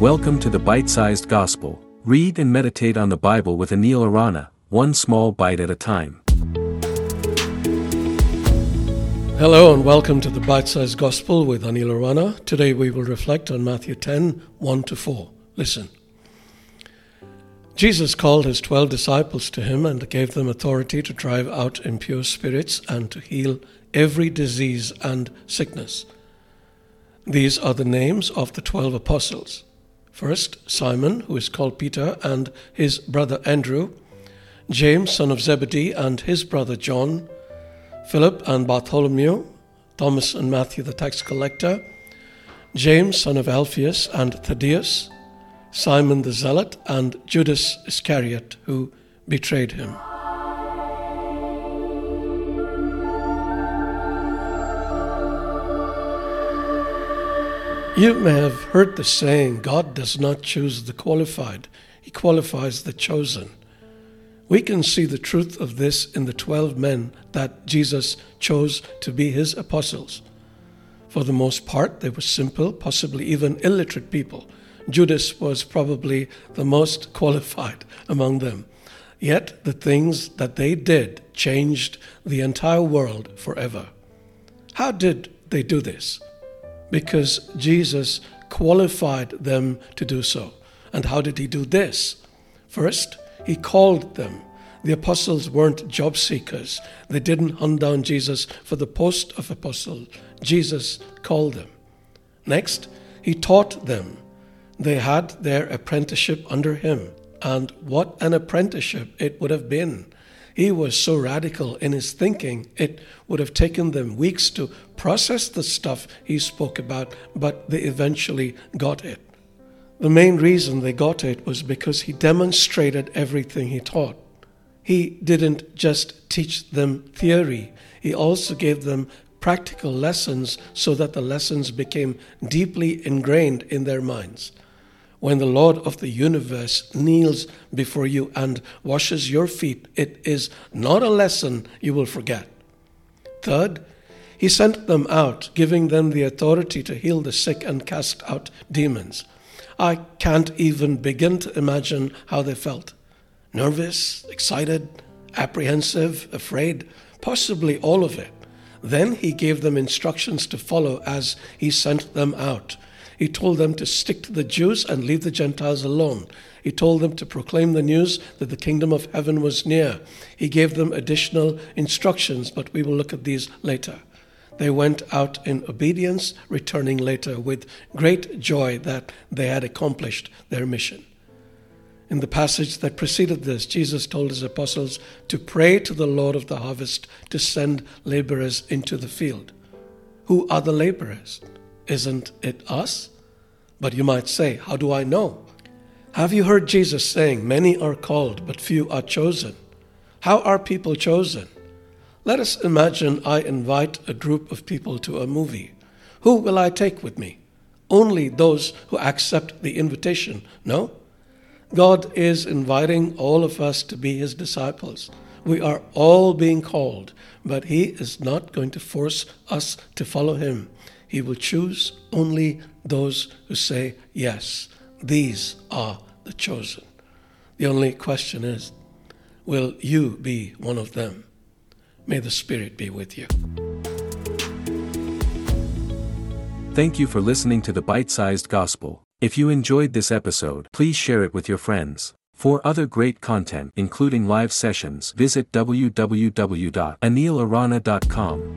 Welcome to the Bite Sized Gospel. Read and meditate on the Bible with Anil Arana, one small bite at a time. Hello and welcome to the Bite Sized Gospel with Anil Arana. Today we will reflect on Matthew 10 1 to 4. Listen. Jesus called his twelve disciples to him and gave them authority to drive out impure spirits and to heal every disease and sickness. These are the names of the twelve apostles. First, Simon, who is called Peter, and his brother Andrew, James, son of Zebedee, and his brother John, Philip and Bartholomew, Thomas and Matthew the tax collector, James, son of Alphaeus, and Thaddeus, Simon the Zealot, and Judas Iscariot, who betrayed him. You may have heard the saying, God does not choose the qualified, He qualifies the chosen. We can see the truth of this in the 12 men that Jesus chose to be His apostles. For the most part, they were simple, possibly even illiterate people. Judas was probably the most qualified among them. Yet the things that they did changed the entire world forever. How did they do this? Because Jesus qualified them to do so. And how did he do this? First, he called them. The apostles weren't job seekers. They didn't hunt down Jesus for the post of apostle. Jesus called them. Next, he taught them. They had their apprenticeship under him. And what an apprenticeship it would have been. He was so radical in his thinking, it would have taken them weeks to process the stuff he spoke about, but they eventually got it. The main reason they got it was because he demonstrated everything he taught. He didn't just teach them theory, he also gave them practical lessons so that the lessons became deeply ingrained in their minds when the Lord of the universe kneels before you and washes your feet, it is not a lesson you will forget. Third, he sent them out, giving them the authority to heal the sick and cast out demons. I can't even begin to imagine how they felt nervous, excited, apprehensive, afraid, possibly all of it. Then he gave them instructions to follow as he sent them out. He told them to stick to the Jews and leave the Gentiles alone. He told them to proclaim the news that the kingdom of heaven was near. He gave them additional instructions, but we will look at these later. They went out in obedience, returning later with great joy that they had accomplished their mission. In the passage that preceded this, Jesus told his apostles to pray to the Lord of the harvest to send laborers into the field. Who are the laborers? Isn't it us? But you might say, How do I know? Have you heard Jesus saying, Many are called, but few are chosen? How are people chosen? Let us imagine I invite a group of people to a movie. Who will I take with me? Only those who accept the invitation. No? God is inviting all of us to be his disciples. We are all being called, but he is not going to force us to follow him. He will choose only those who say, Yes, these are the chosen. The only question is, will you be one of them? May the Spirit be with you. Thank you for listening to the Bite Sized Gospel. If you enjoyed this episode, please share it with your friends. For other great content, including live sessions, visit www.anilarana.com.